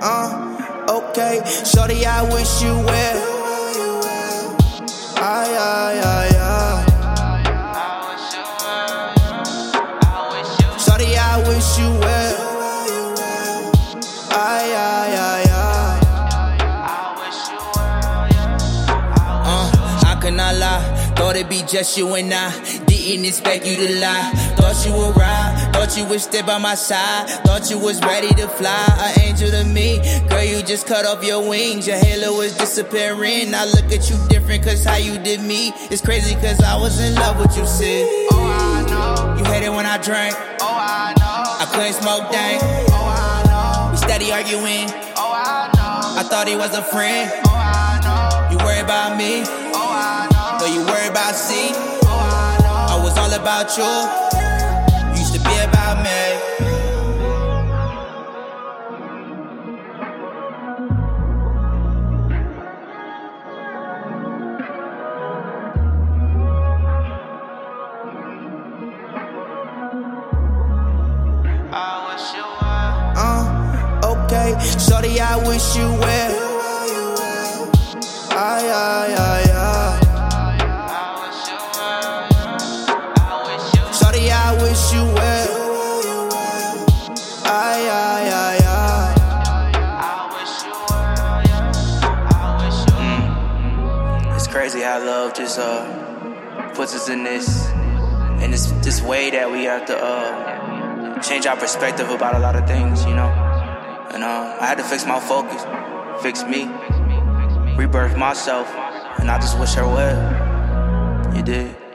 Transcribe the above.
Uh, okay. Shorty, I wish you well. Ay, ay, ay, ay. I wish you well. Ay, ay, ay, ay. Uh, I cannot lie. Thought it'd be just you and I. Didn't expect you to lie. Thought you would ride. Thought you would stay by my side. Thought you was ready to fly. An angel to me. Girl, you just cut off your wings. Your halo was disappearing. I look at you different cause how you did me. It's crazy cause I was in love with you, sid. Oh, I know. You hated when I drank. Oh, I know. I couldn't smoke dank. Oh, I know. We steady arguing. Oh, I know. I thought he was a friend. Oh, I know. You worry about me. Oh, I know. Though you worry about C. Oh, I know. I was all about you. Uh, okay. Shorty, I wish you well. Ay, ay, ay, ay. Shorty, I wish you well. Ay, ay, ay, ay. It's crazy how love just uh puts us in this in this this way that we have to uh change our perspective about a lot of things, you know. And uh, I had to fix my focus, fix me, rebirth myself, and I just wish her well. You did.